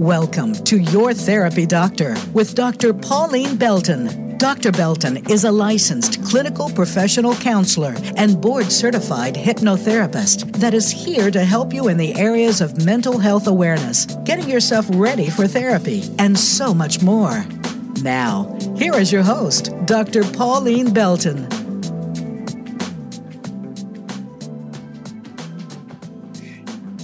Welcome to Your Therapy Doctor with Dr. Pauline Belton. Dr. Belton is a licensed clinical professional counselor and board certified hypnotherapist that is here to help you in the areas of mental health awareness, getting yourself ready for therapy, and so much more. Now, here is your host, Dr. Pauline Belton.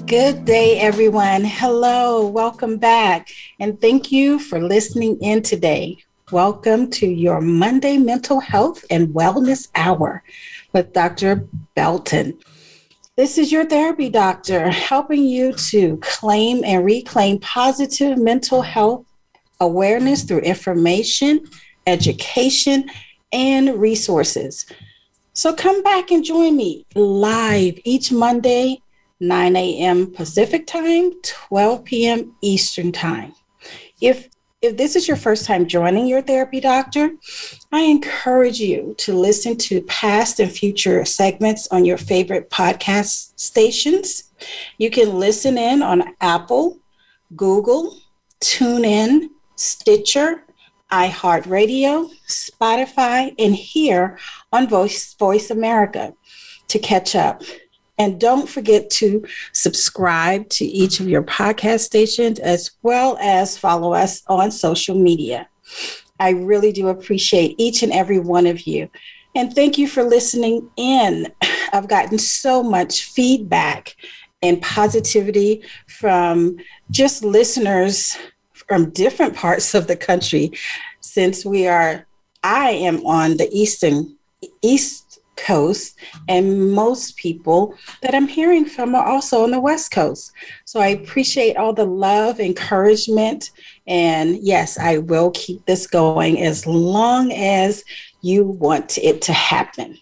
Good day, everyone. Hello, welcome back, and thank you for listening in today. Welcome to your Monday Mental Health and Wellness Hour with Dr. Belton. This is your therapy doctor helping you to claim and reclaim positive mental health awareness through information, education, and resources. So come back and join me live each Monday 9 a.m. Pacific time, 12 p.m. Eastern time. If if this is your first time joining your therapy doctor, I encourage you to listen to past and future segments on your favorite podcast stations. You can listen in on Apple, Google, TuneIn, Stitcher, iHeartRadio, Spotify, and here on Voice Voice America to catch up. And don't forget to subscribe to each of your podcast stations as well as follow us on social media. I really do appreciate each and every one of you. And thank you for listening in. I've gotten so much feedback and positivity from just listeners from different parts of the country since we are, I am on the Eastern, East Coast, and most people that I'm hearing from are also on the West Coast. So I appreciate all the love, encouragement, and yes, I will keep this going as long as you want it to happen.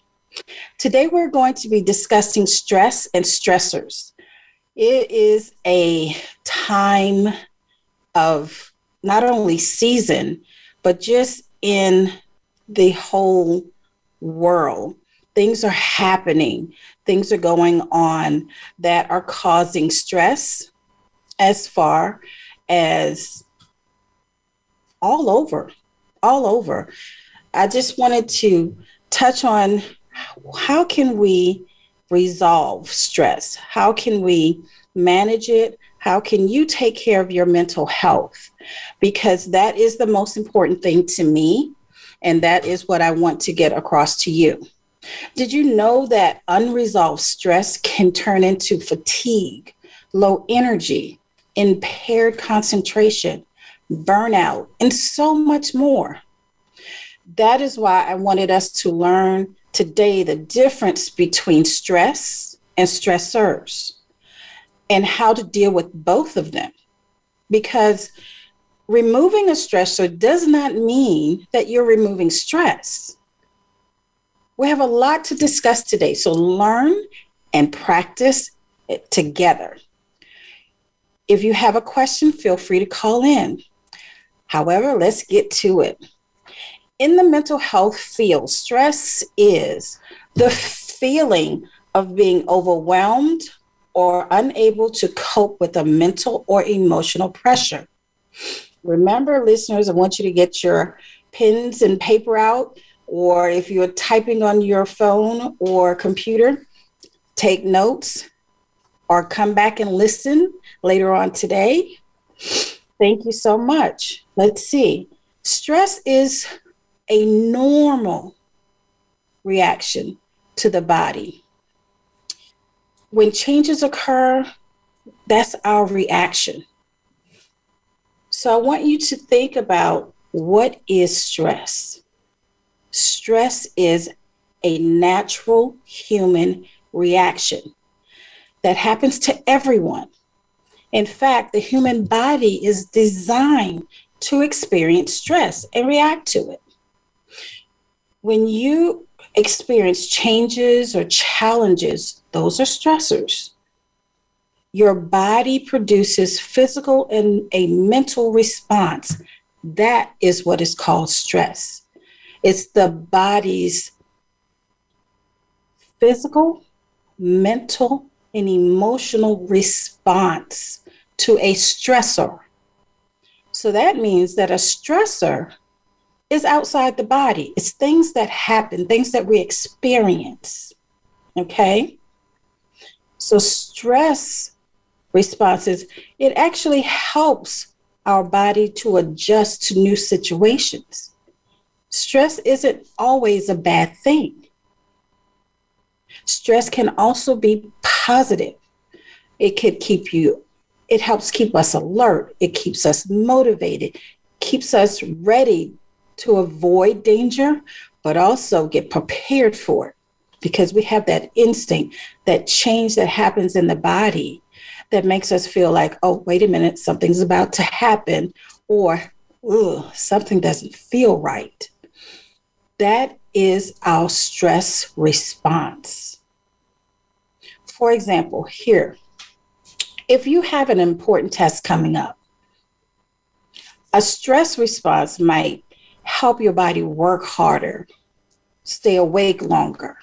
Today, we're going to be discussing stress and stressors. It is a time of not only season, but just in the whole world things are happening, things are going on that are causing stress as far as all over, all over. I just wanted to touch on how can we resolve stress? How can we manage it? How can you take care of your mental health? Because that is the most important thing to me. And that is what I want to get across to you. Did you know that unresolved stress can turn into fatigue, low energy, impaired concentration, burnout, and so much more? That is why I wanted us to learn today the difference between stress and stressors and how to deal with both of them. Because removing a stressor does not mean that you're removing stress. We have a lot to discuss today, so learn and practice together. If you have a question, feel free to call in. However, let's get to it. In the mental health field, stress is the feeling of being overwhelmed or unable to cope with a mental or emotional pressure. Remember, listeners, I want you to get your pens and paper out or if you're typing on your phone or computer, take notes or come back and listen later on today. Thank you so much. Let's see. Stress is a normal reaction to the body. When changes occur, that's our reaction. So I want you to think about what is stress? Stress is a natural human reaction that happens to everyone. In fact, the human body is designed to experience stress and react to it. When you experience changes or challenges, those are stressors. Your body produces physical and a mental response. That is what is called stress. It's the body's physical, mental, and emotional response to a stressor. So that means that a stressor is outside the body. It's things that happen, things that we experience. Okay? So stress responses, it actually helps our body to adjust to new situations. Stress isn't always a bad thing. Stress can also be positive. It could keep you, it helps keep us alert, it keeps us motivated, keeps us ready to avoid danger, but also get prepared for it because we have that instinct, that change that happens in the body that makes us feel like, oh, wait a minute, something's about to happen, or something doesn't feel right. That is our stress response. For example, here, if you have an important test coming up, a stress response might help your body work harder, stay awake longer.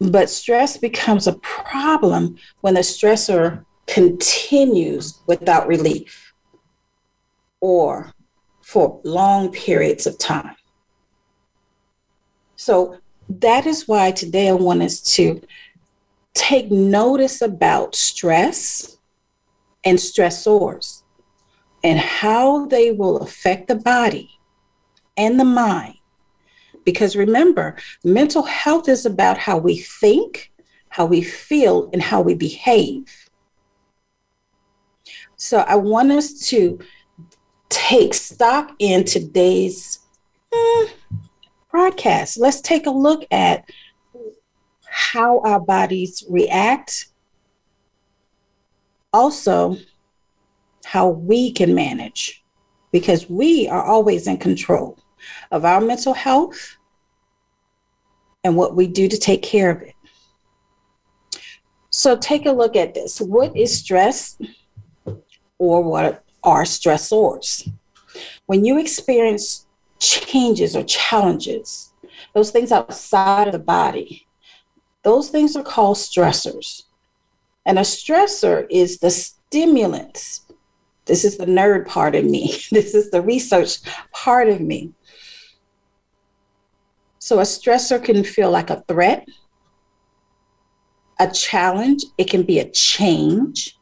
But stress becomes a problem when the stressor continues without relief or for long periods of time. So that is why today I want us to take notice about stress and stressors and how they will affect the body and the mind. Because remember, mental health is about how we think, how we feel, and how we behave. So I want us to take stock in today's mm, broadcast. Let's take a look at how our bodies react. Also, how we can manage, because we are always in control of our mental health and what we do to take care of it. So, take a look at this. What is stress, or what are stressors. When you experience changes or challenges, those things outside of the body, those things are called stressors. And a stressor is the stimulants. This is the nerd part of me. This is the research part of me. So a stressor can feel like a threat, a challenge, it can be a change,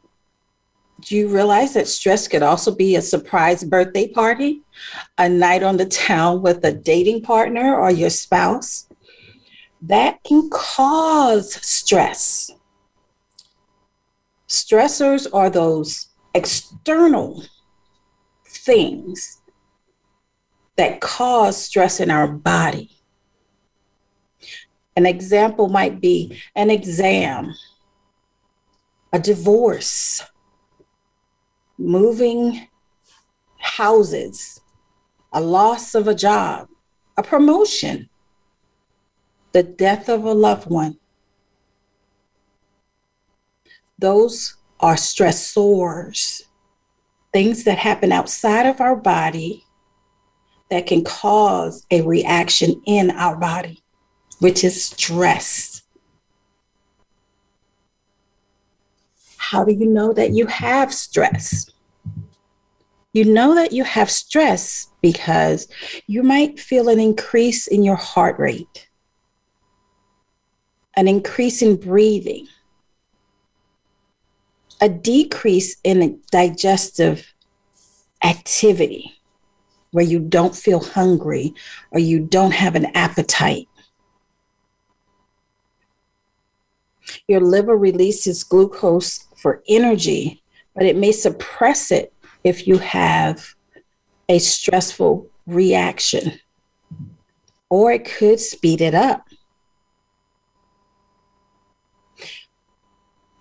do you realize that stress could also be a surprise birthday party, a night on the town with a dating partner or your spouse? That can cause stress. Stressors are those external things that cause stress in our body. An example might be an exam, a divorce, moving houses, a loss of a job, a promotion, the death of a loved one. Those are stressors, things that happen outside of our body that can cause a reaction in our body, which is stress. How do you know that you have stress? You know that you have stress because you might feel an increase in your heart rate, an increase in breathing, a decrease in digestive activity where you don't feel hungry or you don't have an appetite. Your liver releases glucose for energy, but it may suppress it if you have a stressful reaction, or it could speed it up.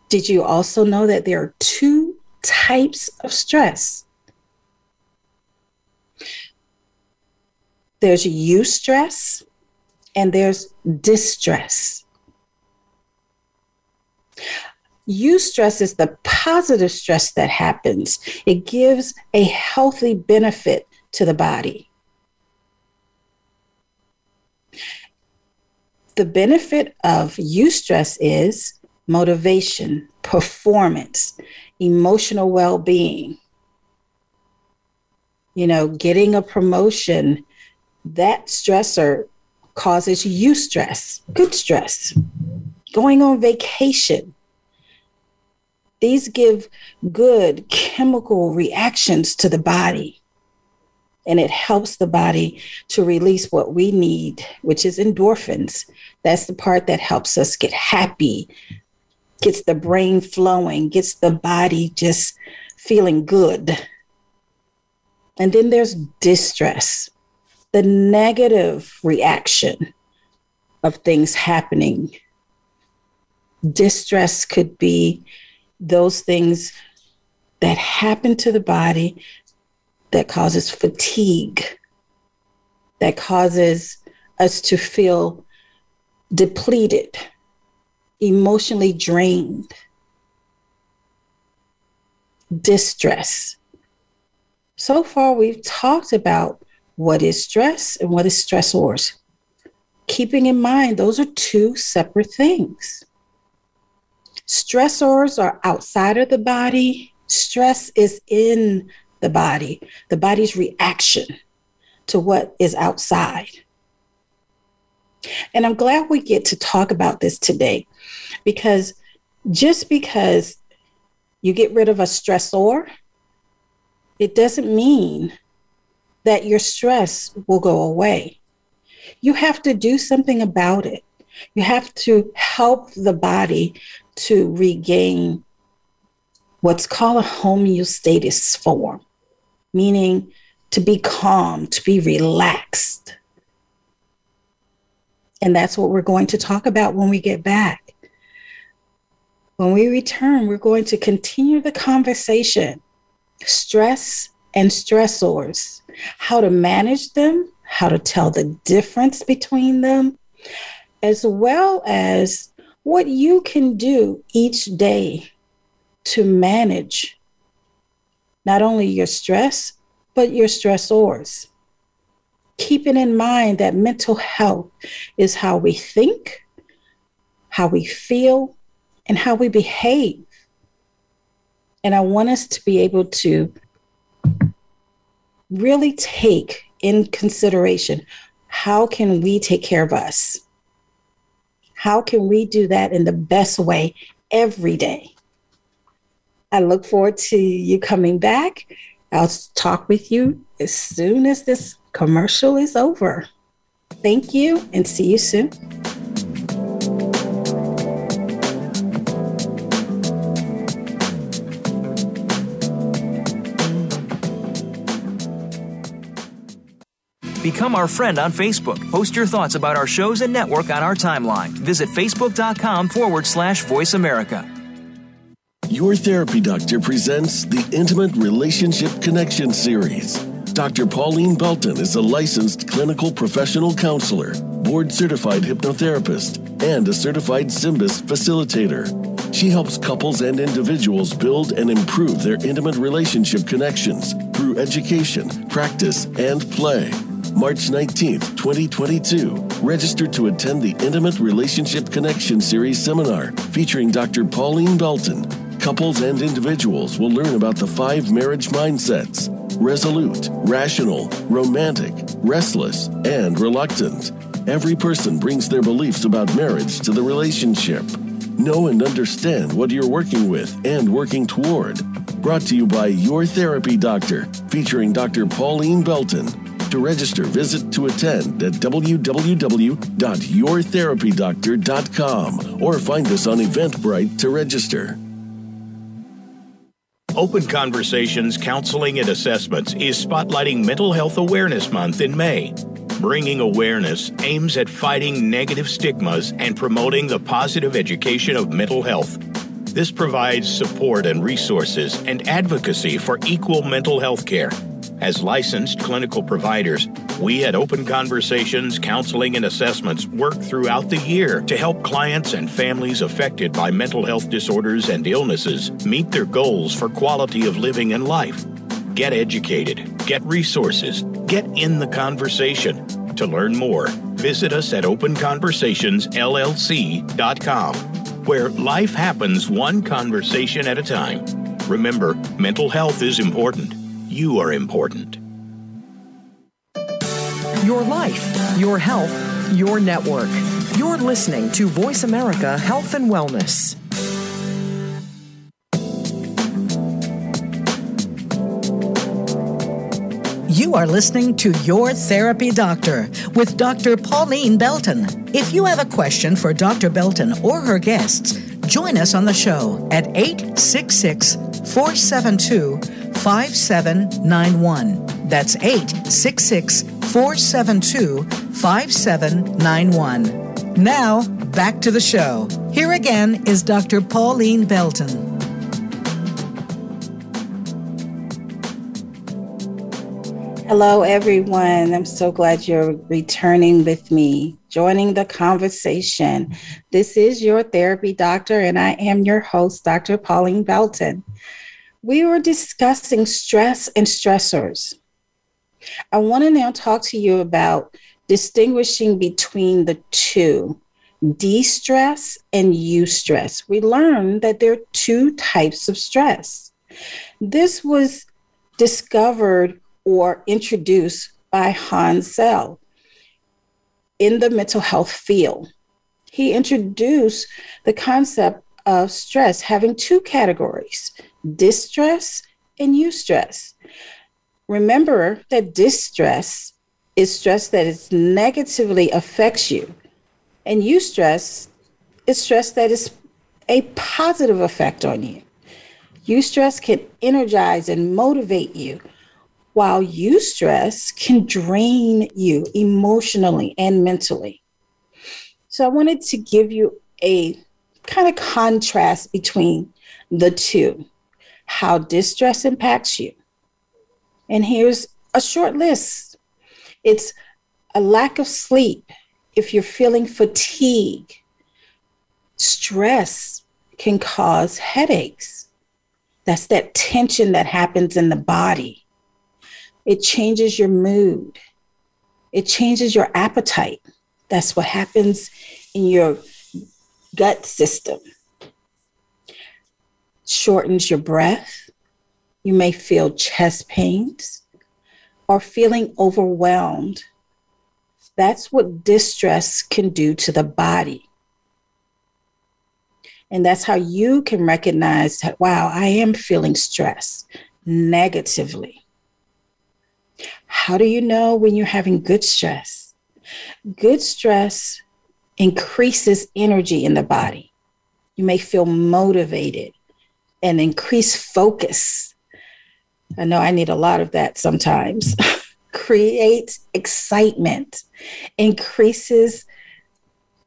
Did you also know that there are two types of stress? There's eustress and there's distress. Eustress is the positive stress that happens. It gives a healthy benefit to the body. The benefit of eustress is motivation, performance, emotional well being, You know, getting a promotion, that stressor causes you stress, good stress. Going on vacation, these give good chemical reactions to the body. And it helps the body to release what we need, which is endorphins. That's the part that helps us get happy, gets the brain flowing, gets the body just feeling good. And then there's distress, the negative reaction of things happening. Distress could be those things that happen to the body that causes fatigue, that causes us to feel depleted, emotionally drained, distress. So far, we've talked about what is stress and what is stressors. Keeping in mind, those are two separate things. Stressors are outside of the body, stress is in the body, the body's reaction to what is outside. And I'm glad we get to talk about this today because just because you get rid of a stressor, it doesn't mean that your stress will go away. You have to do something about it. You have to help the body to regain what's called a homeostasis form, meaning to be calm, to be relaxed. And that's what we're going to talk about when we get back. When we return, we're going to continue the conversation stress and stressors, how to manage them, how to tell the difference between them, as well as what you can do each day to manage not only your stress, but your stressors. Keeping in mind that mental health is how we think, how we feel, and how we behave. And I want us to be able to really take in consideration how can we take care of us? How can we do that in the best way every day? I look forward to you coming back. I'll talk with you as soon as this commercial is over. Thank you and see you soon. Become our friend on Facebook. Post your thoughts about our shows and network on our timeline. Visit facebook.com forward slash voice America. Your Therapy Doctor presents the Intimate Relationship Connection Series. Dr. Pauline Belton is a licensed clinical professional counselor, board certified hypnotherapist, and a certified SYMBIS facilitator. She helps couples and individuals build and improve their intimate relationship connections through education, practice, and play. March 19th, 2022. Register to attend the Intimate Relationship Connection Series seminar featuring Dr. Pauline Belton. Couples and individuals will learn about the five marriage mindsets resolute, rational, romantic, restless, and reluctant. Every person brings their beliefs about marriage to the relationship. Know and understand what you're working with and working toward. Brought to you by Your Therapy Doctor, featuring Dr. Pauline Belton. To register, visit to attend at www.yourtherapydoctor.com or find us on Eventbrite to register. Open Conversations Counseling and Assessments is spotlighting Mental Health Awareness Month in May. Bringing awareness aims at fighting negative stigmas and promoting the positive education of mental health. This provides support and resources and advocacy for equal mental health care. As licensed clinical providers, we at Open Conversations Counseling and Assessments work throughout the year to help clients and families affected by mental health disorders and illnesses meet their goals for quality of living and life. Get educated, get resources, get in the conversation. To learn more, visit us at openconversationsllc.com, where life happens one conversation at a time. Remember, mental health is important you are important. your life, your health, your network. You're listening to Voice America Health and Wellness. You are listening to Your Therapy Doctor with Dr. Pauline Belton. If you have a question for Dr. Belton or her guests, join us on the show at 866 472 5791. That's 866 472 5791. Now, back to the show. Here again is Dr. Pauline Belton. Hello, everyone. I'm so glad you're returning with me, joining the conversation. This is your therapy doctor, and I am your host, Dr. Pauline Belton. We were discussing stress and stressors. I want to now talk to you about distinguishing between the two distress and eustress. We learned that there are two types of stress. This was discovered or introduced by Hans Selye in the mental health field. He introduced the concept of stress having two categories distress and eustress. Remember that distress is stress that is negatively affects you, and eustress is stress that is a positive effect on you. Eustress can energize and motivate you while eustress can drain you emotionally and mentally. So I wanted to give you a kind of contrast between the two, how distress impacts you. And here's a short list it's a lack of sleep, if you're feeling fatigue, stress can cause headaches. That's that tension that happens in the body. It changes your mood. It changes your appetite. That's what happens in your gut system. Shortens your breath. You may feel chest pains or feeling overwhelmed. That's what distress can do to the body. And that's how you can recognize that, wow, I am feeling stress negatively. How do you know when you're having good stress? Good stress increases energy in the body. You may feel motivated and increase focus. I know I need a lot of that sometimes. Creates excitement, increases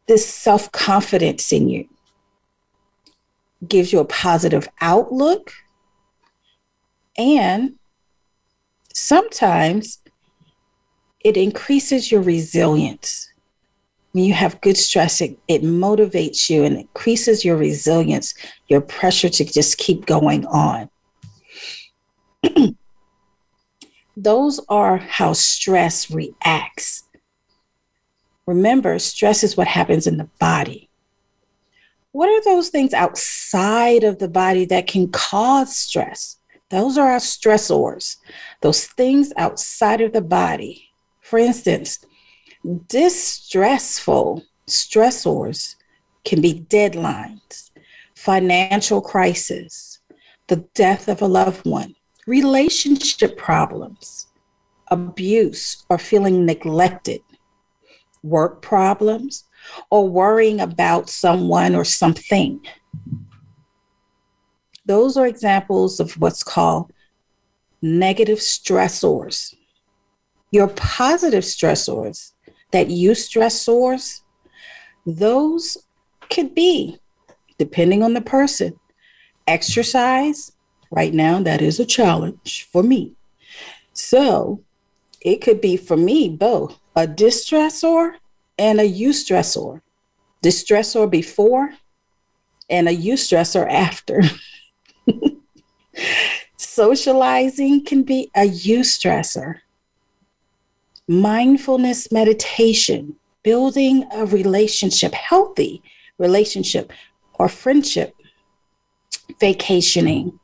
this self confidence in you, gives you a positive outlook, and sometimes it increases your resilience. When you have good stress, it, it motivates you and increases your resilience, your pressure to just keep going on. Those are how stress reacts. Remember, stress is what happens in the body. What are those things outside of the body that can cause stress? Those are our stressors, those things outside of the body. For instance, distressful stressors can be deadlines, financial crisis, the death of a loved one, relationship problems, abuse or feeling neglected, work problems, or worrying about someone or something. Those are examples of what's called negative stressors. Your positive stressors, that eustressors, those could be, depending on the person, exercise. Right now, that is a challenge for me. So it could be for me both a distressor and a eustressor. Distressor before and a eustressor after. Socializing can be a eustressor. Mindfulness meditation, building a relationship, healthy relationship or friendship, vacationing,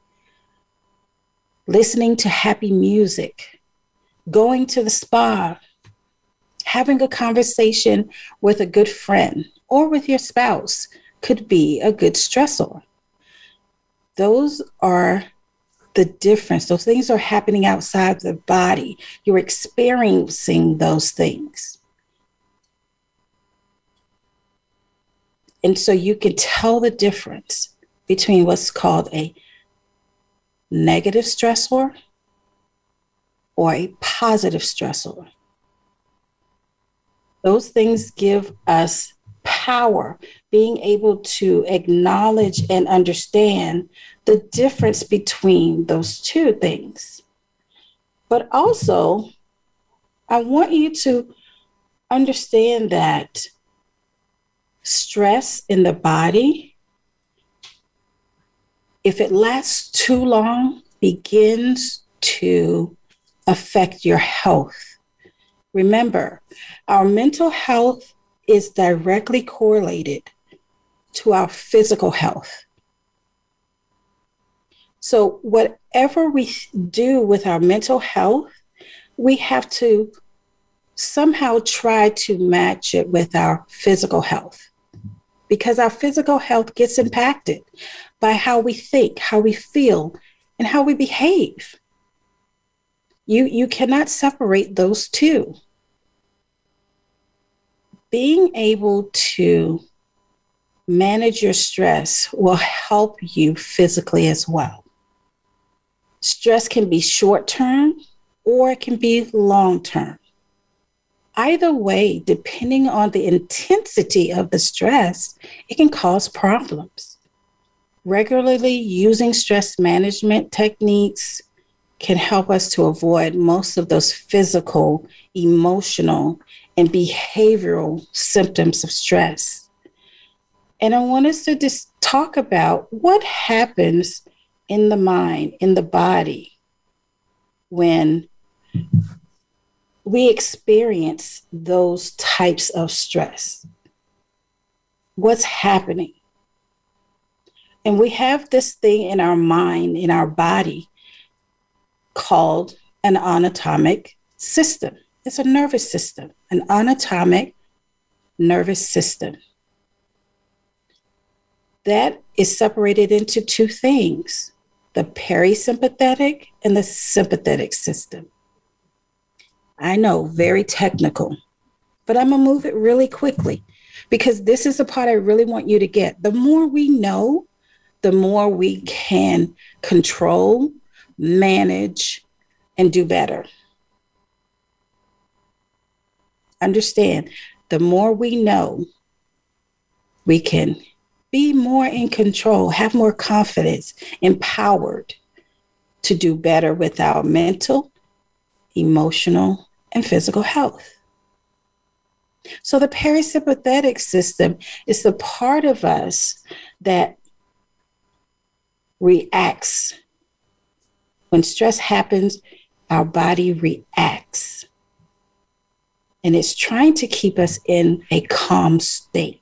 listening to happy music, going to the spa, Having a conversation with a good friend or with your spouse could be a good stressor. Those are the difference. Those things are happening outside the body. You're experiencing those things. And so you can tell the difference between what's called a negative stressor or a positive stressor. Those things give us power, being able to acknowledge and understand the difference between those two things. But also, I want you to understand that stress in the body, if it lasts too long, begins to affect your health. Remember, our mental health is directly correlated to our physical health. So, whatever we do with our mental health, we have to somehow try to match it with our physical health because our physical health gets impacted by how we think, how we feel, and how we behave. You, you cannot separate those two. Being able to manage your stress will help you physically as well. Stress can be short term or it can be long term. Either way, depending on the intensity of the stress, it can cause problems. Regularly using stress management techniques can help us to avoid most of those physical, emotional, and behavioral symptoms of stress. And I want us to just talk about what happens in the mind, in the body, when we experience those types of stress. What's happening? And we have this thing in our mind, in our body, called an autonomic system. It's a nervous system, an autonomic nervous system. That is separated into two things the parasympathetic and the sympathetic system. I know, very technical, but I'm going to move it really quickly because this is the part I really want you to get. The more we know, the more we can control, manage, and do better. Understand, the more we know, we can be more in control, have more confidence, empowered to do better with our mental, emotional, and physical health. So, the parasympathetic system is the part of us that reacts. When stress happens, our body reacts. And it's trying to keep us in a calm state.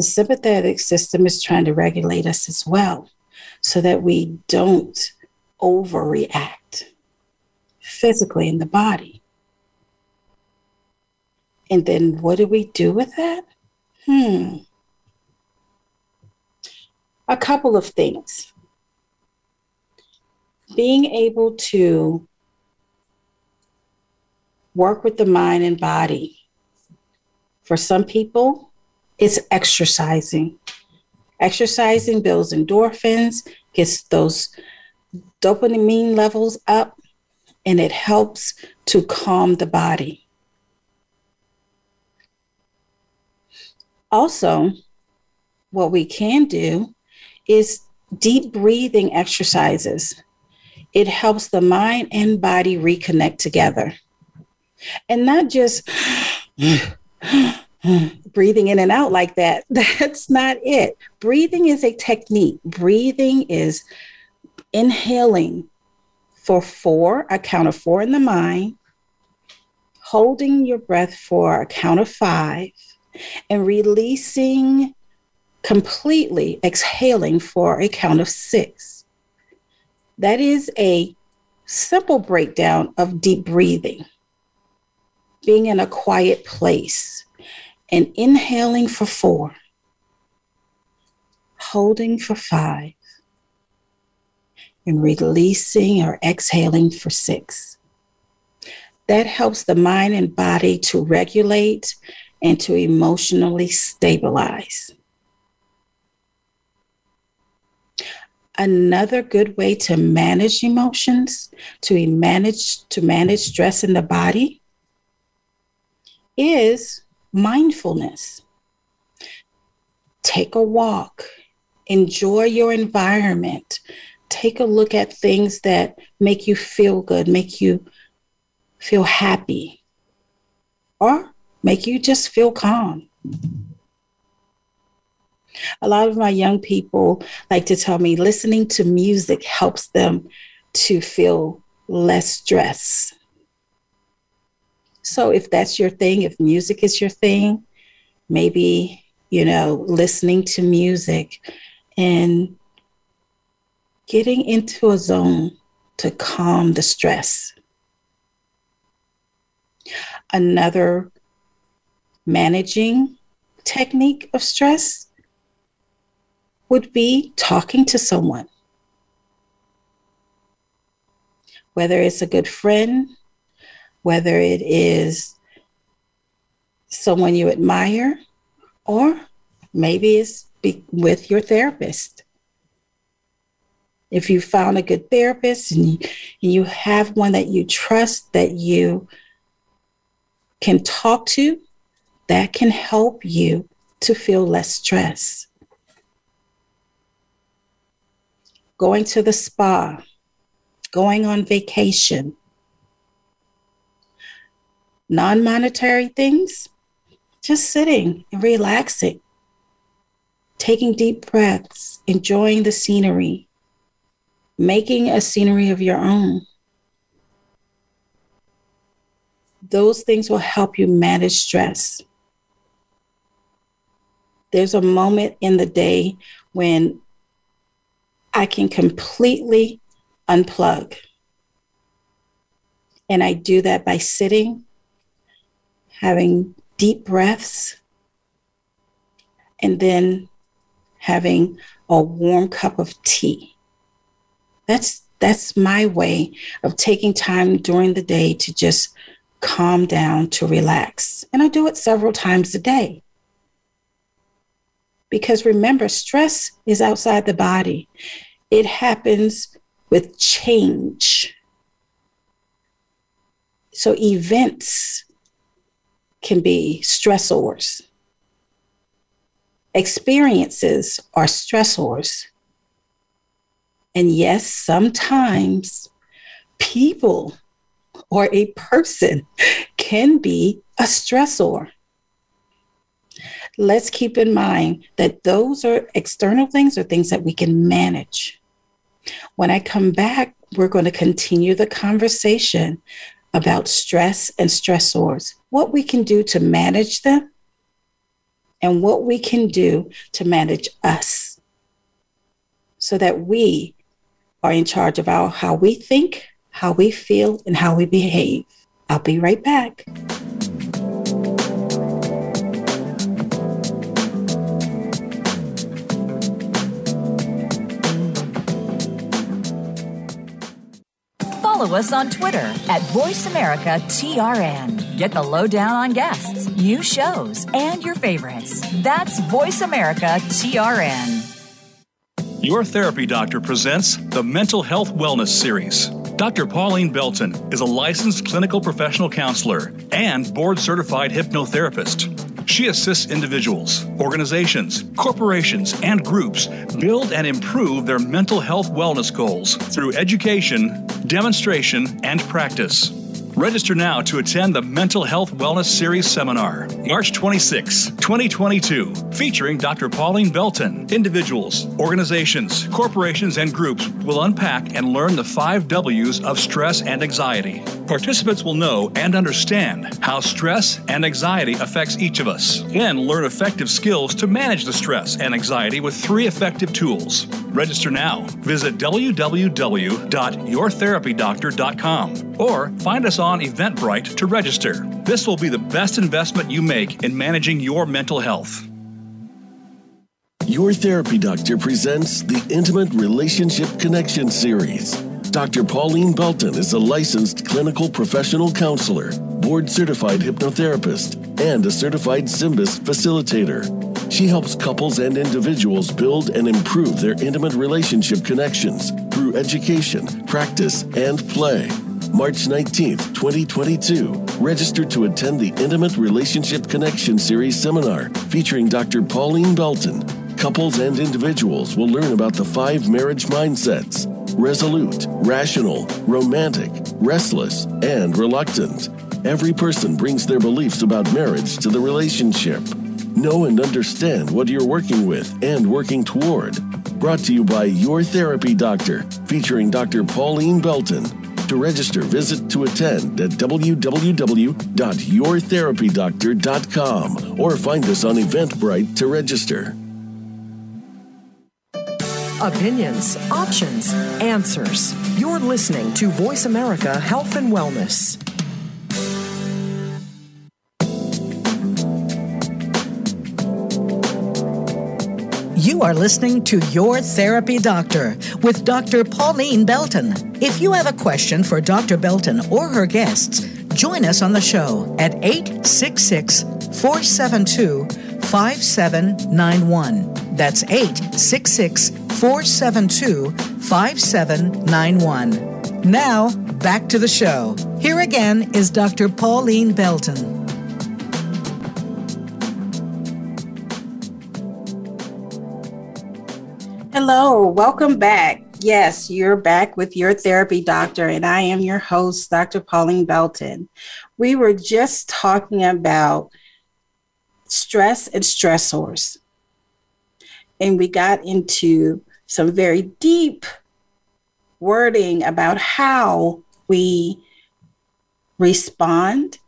The sympathetic system is trying to regulate us as well so that we don't overreact physically in the body. And then what do we do with that? Hmm. A couple of things. Being able to work with the mind and body. For some people, it's exercising. Exercising builds endorphins, gets those dopamine levels up, and it helps to calm the body. Also, what we can do is deep breathing exercises. It helps the mind and body reconnect together. And not just breathing in and out like that. That's not it. Breathing is a technique. Breathing is inhaling for four, a count of four in the mind, holding your breath for a count of five, and releasing completely, exhaling for a count of six. That is a simple breakdown of deep breathing. being in a quiet place and inhaling for four, holding for five, and releasing or exhaling for six. That helps the mind and body to regulate and to emotionally stabilize. Another good way to manage emotions, to manage to manage stress in the body is mindfulness. Take a walk, enjoy your environment, take a look at things that make you feel good, make you feel happy, or make you just feel calm. A lot of my young people like to tell me listening to music helps them to feel less stress. So if that's your thing, if music is your thing, maybe, you know, listening to music and getting into a zone to calm the stress. Another managing technique of stress would be talking to someone. Whether it's a good friend, whether it is someone you admire, or maybe it's be- with your therapist. If you found a good therapist and you, and you have one that you trust, that you can talk to, that can help you to feel less stress. going to the spa, going on vacation, non monetary things, just sitting and relaxing, taking deep breaths, enjoying the scenery, making a scenery of your own. Those things will help you manage stress. There's a moment in the day when I can completely unplug. And I do that by sitting, having deep breaths, and then having a warm cup of tea. That's that's my way of taking time during the day to just calm down, to relax. And I do it several times a day. Because remember, stress is outside the body, it happens with change. So, events can be stressors, experiences are stressors. And yes, sometimes people or a person can be a stressor let's keep in mind that those are external things or things that we can manage. When I come back, we're going to continue the conversation about stress and stressors, what we can do to manage them, and what we can do to manage us so that we are in charge of our how we think, how we feel, and how we behave. I'll be right back. follow us on Twitter at VoiceAmericaTRN. Get the lowdown on guests, new shows, and your favorites. That's Voice America TRN. Your Therapy Doctor presents the Mental Health Wellness Series. Dr. Pauline Belton is a licensed clinical professional counselor and board certified hypnotherapist. She assists individuals, organizations, corporations, and groups build and improve their mental health wellness goals through education, demonstration, and practice. Register now to attend the Mental Health Wellness Series seminar, March 26, 2022, featuring Dr. Pauline Belton. Individuals, organizations, corporations, and groups will unpack and learn the five W's of stress and anxiety. Participants will know and understand how stress and anxiety affects each of us, and learn effective skills to manage the stress and anxiety with three effective tools. Register now. Visit www.yourtherapydoctor.com or find us on on Eventbrite to register. This will be the best investment you make in managing your mental health. Your Therapy Doctor presents the Intimate Relationship Connection Series. Dr. Pauline Belton is a licensed clinical professional counselor, board certified hypnotherapist, and a certified SYMBIS facilitator. She helps couples and individuals build and improve their intimate relationship connections through education, practice, and play. March 19th, 2022. Register to attend the Intimate Relationship Connection Series seminar featuring Dr. Pauline Belton. Couples and individuals will learn about the five marriage mindsets resolute, rational, romantic, restless, and reluctant. Every person brings their beliefs about marriage to the relationship. Know and understand what you're working with and working toward. Brought to you by Your Therapy Doctor, featuring Dr. Pauline Belton. To register, visit to attend at www.yourtherapydoctor.com or find us on Eventbrite to register. Opinions, options, answers. You're listening to Voice America Health and Wellness. You are listening to Your Therapy Doctor with Dr. Pauline Belton. If you have a question for Dr. Belton or her guests, join us on the show at 866 472 5791. That's 866 472 5791. Now, back to the show. Here again is Dr. Pauline Belton. Hello, welcome back. Yes, you're back with your therapy doctor, and I am your host, Dr. Pauline Belton. We were just talking about stress and stressors, and we got into some very deep wording about how we respond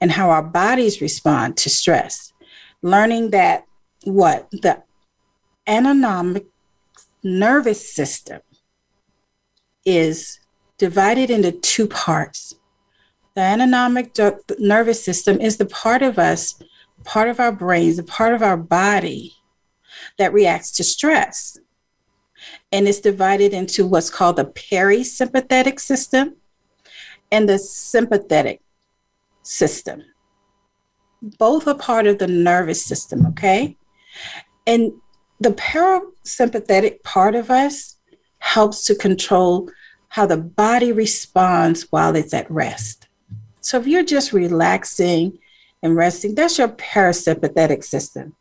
and how our bodies respond to stress. Learning that what the autonomic nervous system is divided into two parts. The autonomic nervous system is the part of us, part of our brains, the part of our body that reacts to stress. And it's divided into what's called the parasympathetic system and the sympathetic system. Both are part of the nervous system, okay? And the parasympathetic part of us helps to control how the body responds while it's at rest. So if you're just relaxing and resting, that's your parasympathetic system.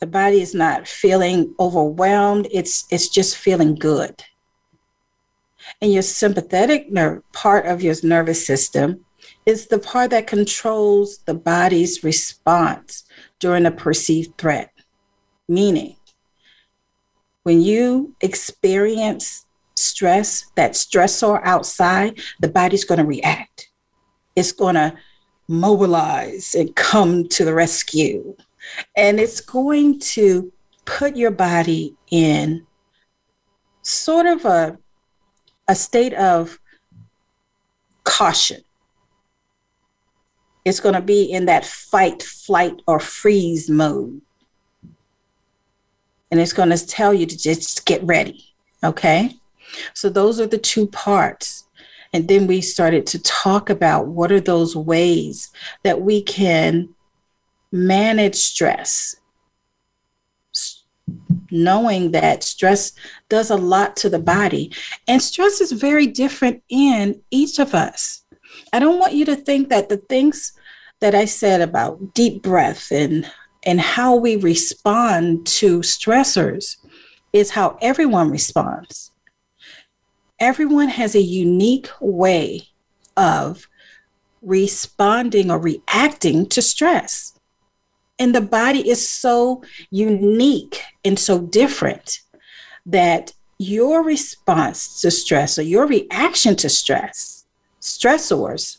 The body is not feeling overwhelmed, it's it's just feeling good. And your sympathetic nerve part of your nervous system is the part that controls the body's response during a perceived threat. Meaning, when you experience stress, that stressor outside, the body's going to react. It's going to mobilize and come to the rescue. And it's going to put your body in sort of a, a state of caution. It's going to be in that fight, flight, or freeze mode and it's going to tell you to just get ready. Okay. So those are the two parts. And then we started to talk about what are those ways that we can manage stress, knowing that stress does a lot to the body. And stress is very different in each of us. I don't want you to think that the things that I said about deep breath and and how we respond to stressors is how everyone responds. Everyone has a unique way of responding or reacting to stress. And the body is so unique and so different that your response to stress or your reaction to stress, stressors,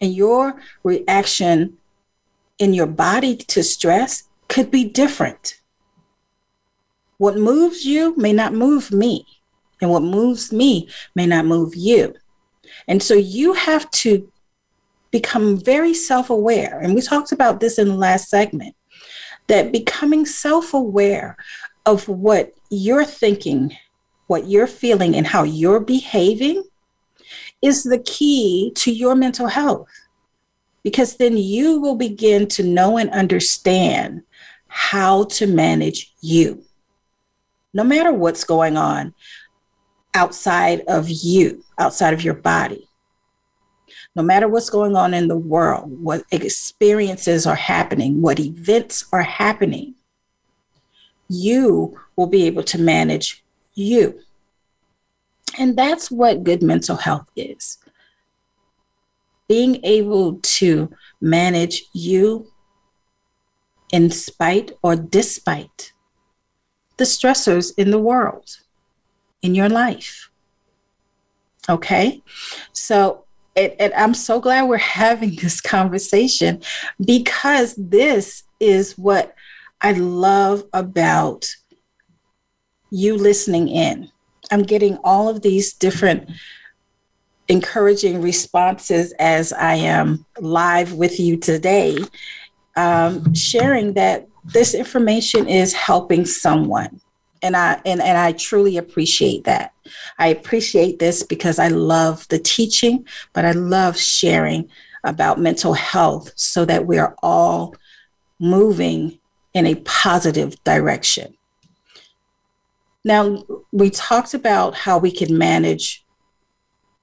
and your reaction in your body to stress could be different. What moves you may not move me, and what moves me may not move you. And so you have to become very self aware. And we talked about this in the last segment that becoming self aware of what you're thinking, what you're feeling, and how you're behaving is the key to your mental health. Because then you will begin to know and understand how to manage you. No matter what's going on outside of you, outside of your body, no matter what's going on in the world, what experiences are happening, what events are happening, you will be able to manage you. And that's what good mental health is being able to manage you in spite or despite the stressors in the world, in your life. Okay. So, it, and I'm so glad we're having this conversation because this is what I love about you listening in. I'm getting all of these different encouraging responses as I am live with you today, um, sharing that this information is helping someone. And I and, and I truly appreciate that. I appreciate this because I love the teaching, but I love sharing about mental health so that we are all moving in a positive direction. Now, we talked about how we can manage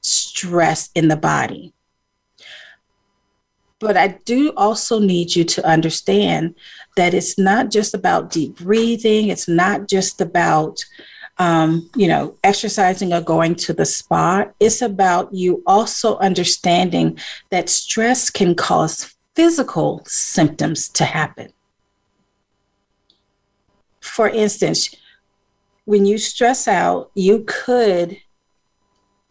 stress in the body. But I do also need you to understand that it's not just about deep breathing, it's not just about um, you know, exercising or going to the spa. It's about you also understanding that stress can cause physical symptoms to happen. For instance, when you stress out, you could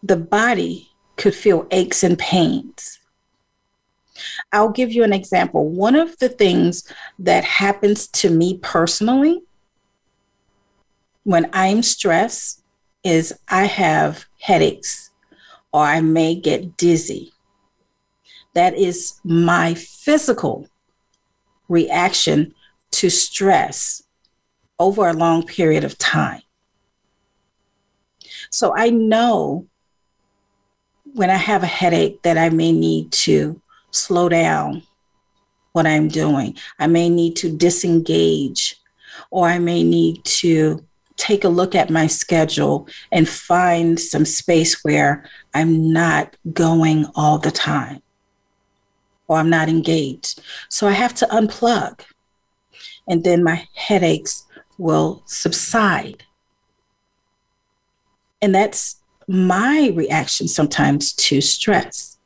the body could feel aches and pains. I'll give you an example. One of the things that happens to me personally when I'm stressed is I have headaches or I may get dizzy. That is my physical reaction to stress over a long period of time. So I know when I have a headache that I may need to slow down what I'm doing. I may need to disengage, or I may need to take a look at my schedule and find some space where I'm not going all the time or I'm not engaged. So I have to unplug, and then my headaches will subside. And that's my reaction sometimes to stress.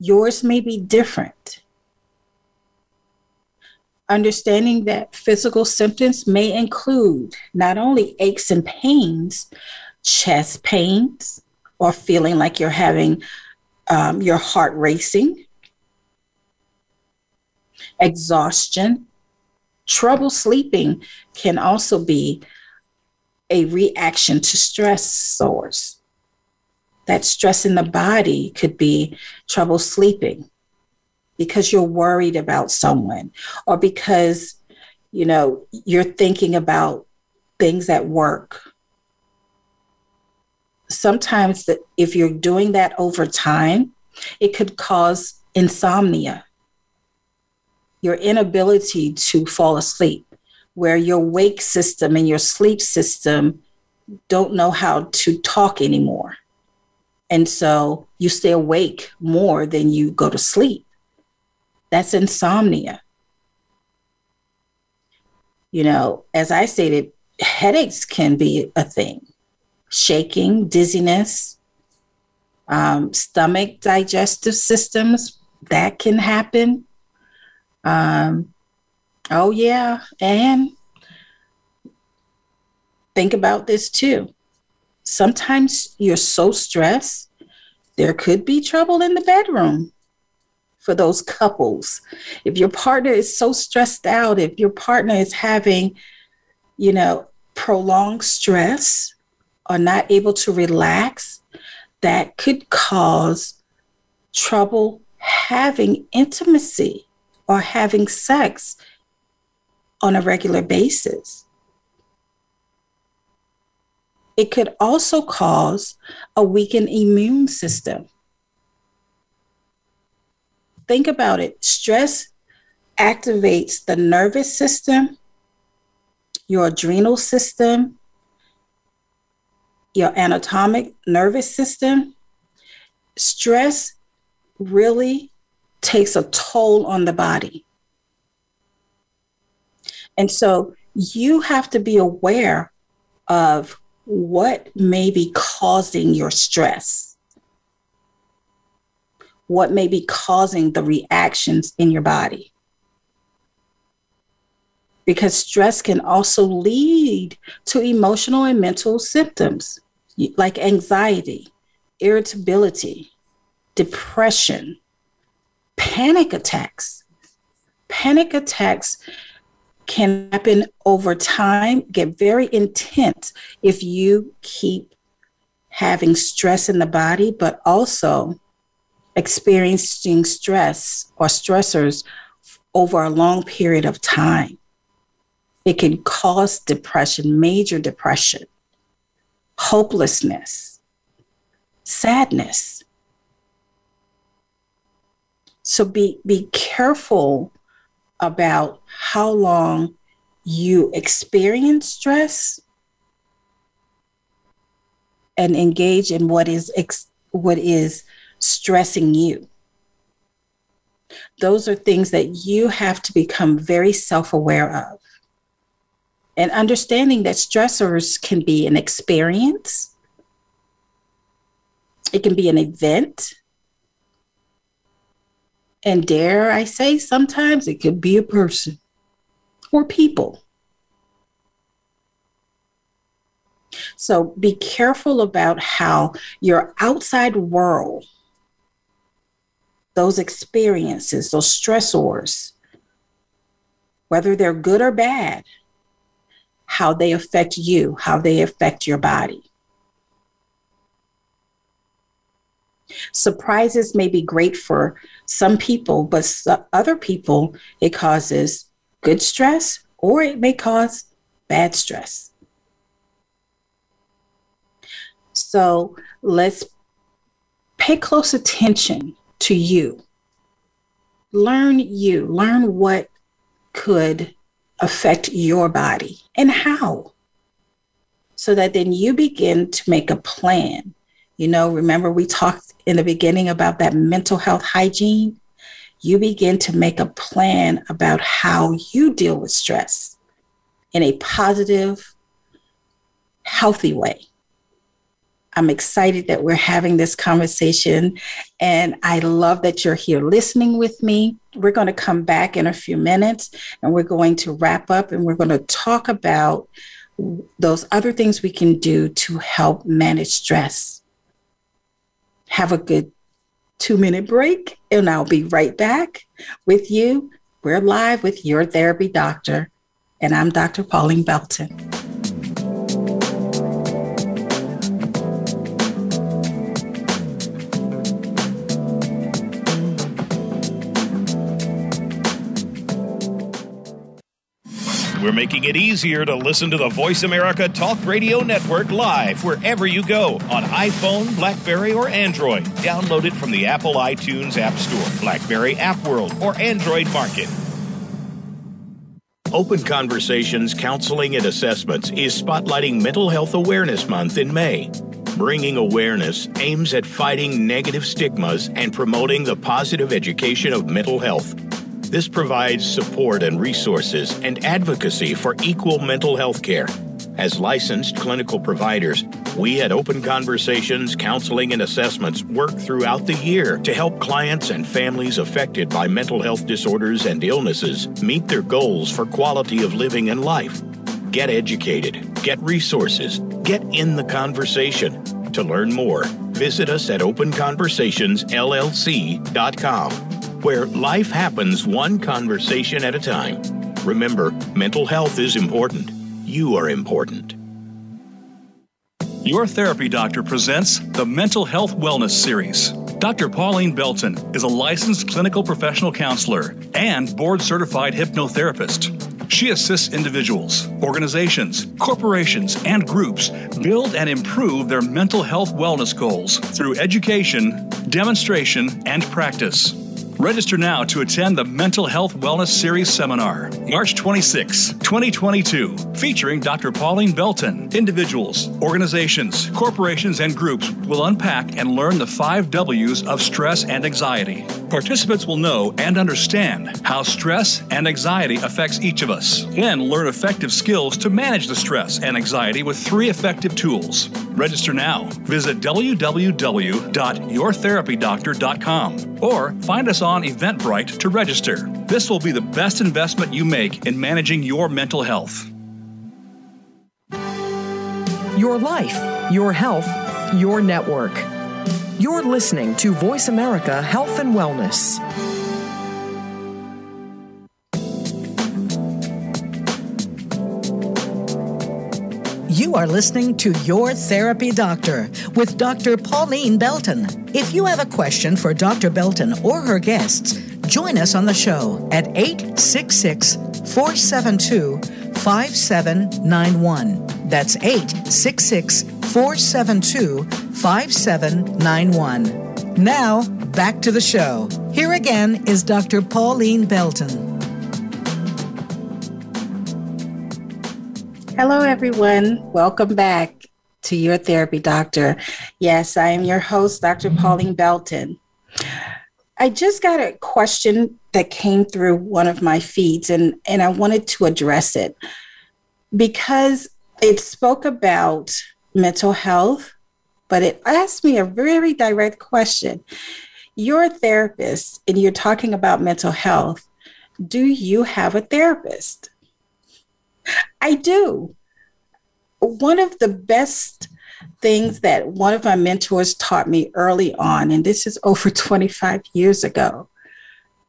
Yours may be different. Understanding that physical symptoms may include not only aches and pains, chest pains, or feeling like you're having um, your heart racing, exhaustion, trouble sleeping can also be a reaction to stressors. That stress in the body could be trouble sleeping because you're worried about someone or because you know you're thinking about things at work. Sometimes that if you're doing that over time it could cause insomnia. Your inability to fall asleep where your wake system and your sleep system don't know how to talk anymore. And so you stay awake more than you go to sleep. That's insomnia. You know, as I stated, headaches can be a thing, shaking, dizziness, um, stomach, digestive systems, that can happen. Um, Oh, yeah. And think about this too. Sometimes you're so stressed, there could be trouble in the bedroom for those couples. If your partner is so stressed out, if your partner is having, you know, prolonged stress or not able to relax, that could cause trouble having intimacy or having sex on a regular basis. It could also cause a weakened immune system. Think about it stress activates the nervous system, your adrenal system, your autonomic nervous system. Stress really takes a toll on the body. And so you have to be aware of what may be causing your stress, what may be causing the reactions in your body. Because stress can also lead to emotional and mental symptoms like anxiety, irritability, depression, panic attacks. Panic attacks can happen over time, get very intense if you keep having stress in the body, but also experiencing stress or stressors over a long period of time. It can cause depression, major depression, hopelessness, sadness. So be, be careful about how long you experience stress and engage in what is ex- what is stressing you. Those are things that you have to become very self-aware of. And understanding that stressors can be an experience it can be an event and dare I say, sometimes it could be a person or people. So be careful about how your outside world, those experiences, those stressors, whether they're good or bad, how they affect you, how they affect your body. Surprises may be great for some people, but other people, it causes good stress or it may cause bad stress. So let's pay close attention to you. Learn you, learn what could affect your body and how. So that then you begin to make a plan. You know, remember we talked in the beginning about that mental health hygiene, you begin to make a plan about how you deal with stress in a positive, healthy way. I'm excited that we're having this conversation, and I love that you're here listening with me. We're going to come back in a few minutes and we're going to wrap up and we're going to talk about those other things we can do to help manage stress have a good two minute break, and I'll be right back with you. We're live with your therapy doctor, and I'm Dr. Pauline Belton. We're making it easier to listen to the Voice America Talk Radio Network live wherever you go on iPhone, Blackberry, or Android. Download it from the Apple iTunes App Store, Blackberry App World, or Android Market. Open Conversations Counseling and Assessments is spotlighting Mental Health Awareness Month in May. Bringing awareness aims at fighting negative stigmas and promoting the positive education of mental health. This provides support and resources and advocacy for equal mental health care. As licensed clinical providers, we at Open Conversations Counseling and Assessments work throughout the year to help clients and families affected by mental health disorders and illnesses meet their goals for quality of living and life. Get educated, get resources, get in the conversation. To learn more, visit us at openconversationsllc.com where life happens one conversation at a time. Remember, mental health is important. You are important. Your Therapy Doctor presents the Mental Health Wellness Series. Dr. Pauline Belton is a licensed clinical professional counselor and board certified hypnotherapist. She assists individuals, organizations, corporations, and groups build and improve their mental health wellness goals through education, demonstration, and practice. Register now to attend the Mental Health Wellness Series seminar, March 26, 2022, featuring Dr. Pauline Belton. Individuals, organizations, corporations, and groups will unpack and learn the five W's of stress and anxiety. Participants will know and understand how stress and anxiety affects each of us, and learn effective skills to manage the stress and anxiety with three effective tools. Register now. Visit www.yourtherapydoctor.com or find us on Eventbrite to register. This will be the best investment you make in managing your mental health. Your life, your health, your network. You're listening to Voice America Health and Wellness. Are listening to Your Therapy Doctor with Dr. Pauline Belton. If you have a question for Dr. Belton or her guests, join us on the show at 866 472 5791. That's 866 472 5791. Now, back to the show. Here again is Dr. Pauline Belton. Hello, everyone. Welcome back to Your Therapy Doctor. Yes, I am your host, Dr. Pauline Belton. I just got a question that came through one of my feeds, and, and I wanted to address it because it spoke about mental health, but it asked me a very direct question. You're a therapist and you're talking about mental health. Do you have a therapist? I do. One of the best things that one of my mentors taught me early on, and this is over 25 years ago,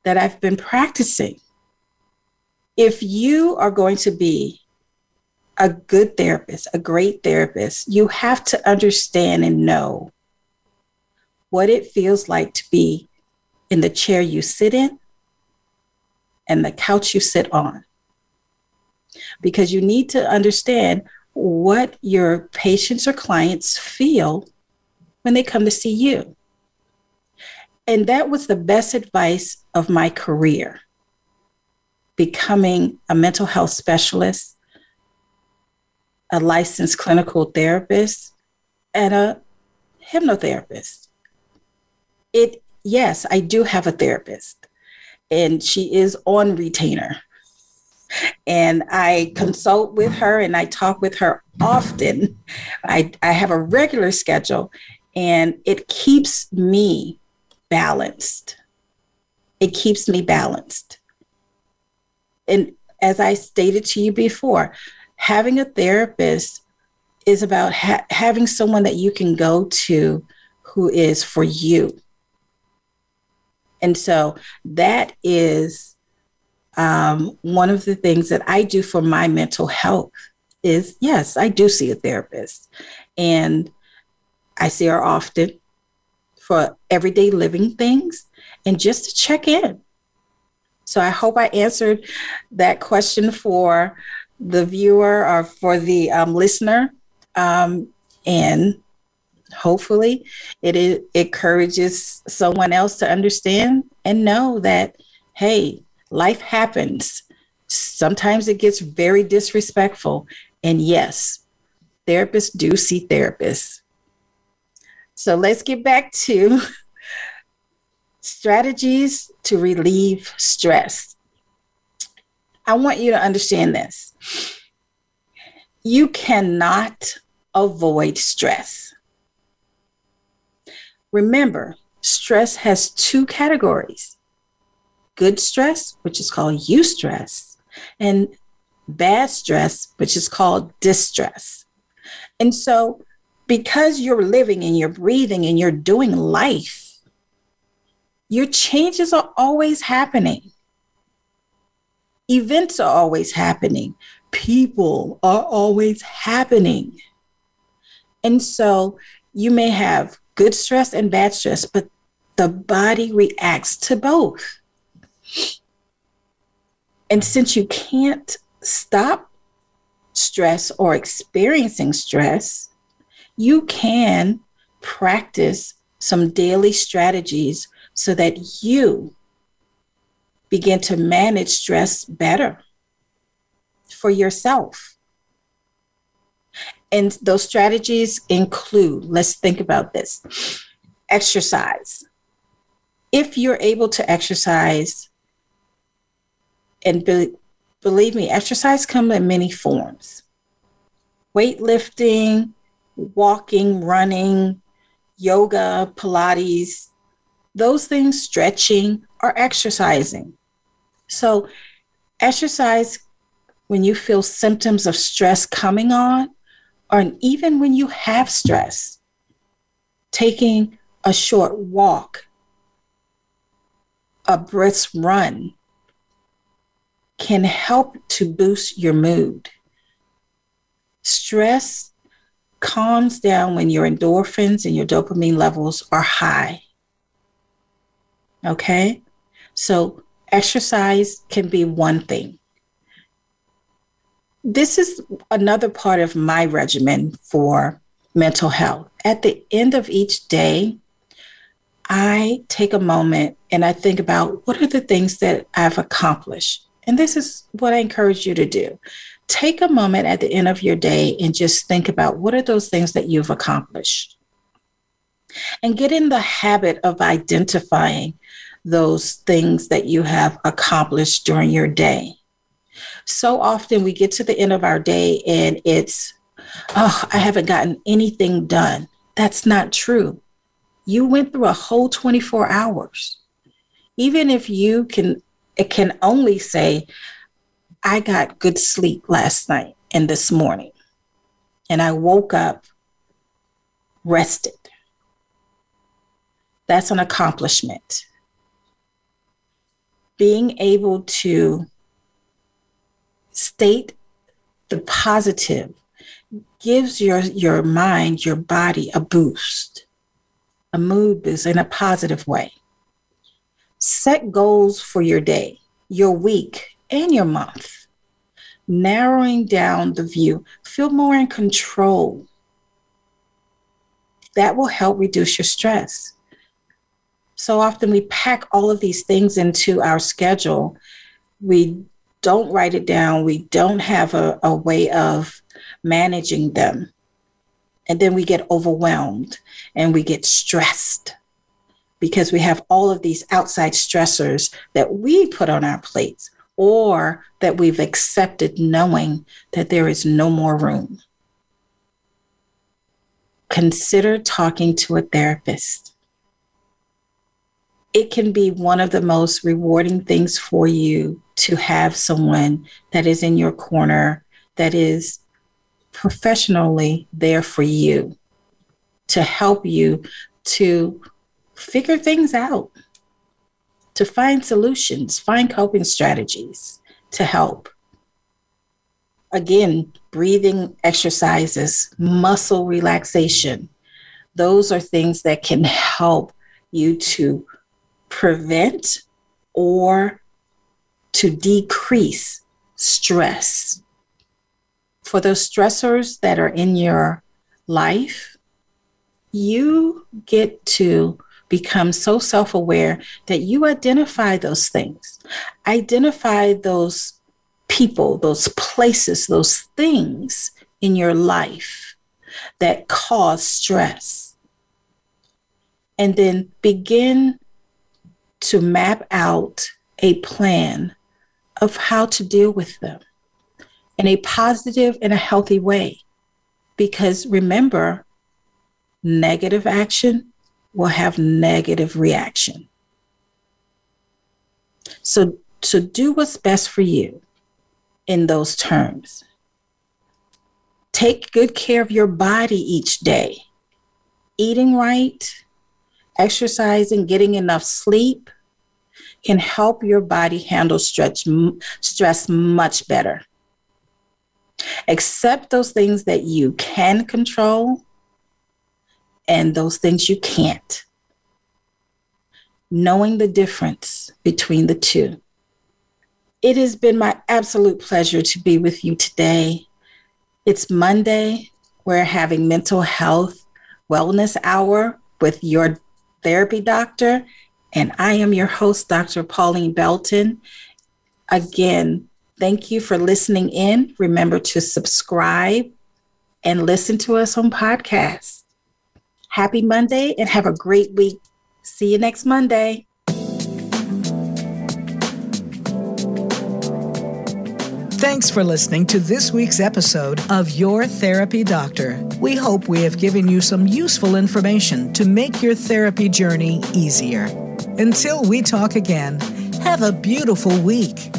that I've been practicing. If you are going to be a good therapist, a great therapist, you have to understand and know what it feels like to be in the chair you sit in and the couch you sit on because you need to understand what your patients or clients feel when they come to see you. And that was the best advice of my career becoming a mental health specialist, a licensed clinical therapist, and a hypnotherapist. It, yes, I do have a therapist, and she is on retainer and I consult with her and I talk with her often. I, I have a regular schedule and it keeps me balanced. It keeps me balanced. And as I stated to you before, having a therapist is about ha- having someone that you can go to who is for you. And so that is um, one of the things that I do for my mental health is yes, I do see a therapist. And I see her often for everyday living things and just to check in. So I hope I answered that question for the viewer or for the um, listener. Um, and hopefully it, it encourages someone else to understand and know that, hey, life happens. Sometimes it gets very disrespectful. And yes, therapists do see therapists. So let's get back to strategies to relieve stress. I want you to understand this. You cannot avoid stress. Remember, stress has two categories good stress, which is called eustress, and bad stress, which is called distress. And so, because you're living and you're breathing and you're doing life, your changes are always happening. Events are always happening. People are always happening. And so you may have good stress and bad stress, but the body reacts to both. And since you can't stop stress or experiencing stress, you can practice some daily strategies so that you begin to manage stress better for yourself. And those strategies include, let's think about this exercise. If you're able to exercise, and be, believe me, exercise comes in many forms weightlifting, walking, running, yoga, Pilates, those things, stretching, are exercising. So, exercise when you feel symptoms of stress coming on, or even when you have stress, taking a short walk, a brisk run can help to boost your mood. Stress calms down when your endorphins and your dopamine levels are high. Okay? So, exercise can be one thing. This is another part of my regimen for mental health. At the end of each day, I take a moment and I think about what are the things that I've accomplished. And this is what I encourage you to do. Take a moment at the end of your day and just think about what are those things that you've accomplished. And get in the habit of identifying those things that you have accomplished during your day. So often we get to the end of our day and it's, oh, I haven't gotten anything done. That's not true. You went through a whole 24 hours. Even if you can, it can only say, I got good sleep last night and this morning, and I woke up rested. That's an accomplishment being able to state the positive gives your your mind your body a boost a mood boost in a positive way set goals for your day your week and your month narrowing down the view feel more in control that will help reduce your stress so often we pack all of these things into our schedule. We don't write it down. We don't have a, a way of managing them. And then we get overwhelmed and we get stressed because we have all of these outside stressors that we put on our plates or that we've accepted knowing that there is no more room. Consider talking to a therapist it can be one of the most rewarding things for you to have someone that is in your corner, that is professionally there for you to help you to figure things out, to find solutions, find coping strategies to help. Again, breathing exercises, muscle relaxation, those are things that can help you to prevent or to decrease stress. For those stressors that are in your life, you get to become so self aware that you identify those things, identify those people, those places, those things in your life that cause stress. And then begin to map out a plan of how to deal with them in a positive and a healthy way. Because remember, negative action will have negative reaction. So, so do what's best for you in those terms. Take good care of your body each day. Eating right, exercising, getting enough sleep can help your body handle stretch, stress much better. Accept those things that you can control and those things you can't. knowing the difference between the two. It has been my absolute pleasure to be with you today. It's Monday. We're having mental health wellness hour with your therapy doctor. And I am your host, Dr. Pauline Belton. Again, thank you for listening in. Remember to subscribe and listen to us on podcasts. Happy Monday and have a great week. See you next Monday. Thanks for listening to this week's episode of Your Therapy Doctor. We hope we have given you some useful information to make your therapy journey easier. Until we talk again, have a beautiful week.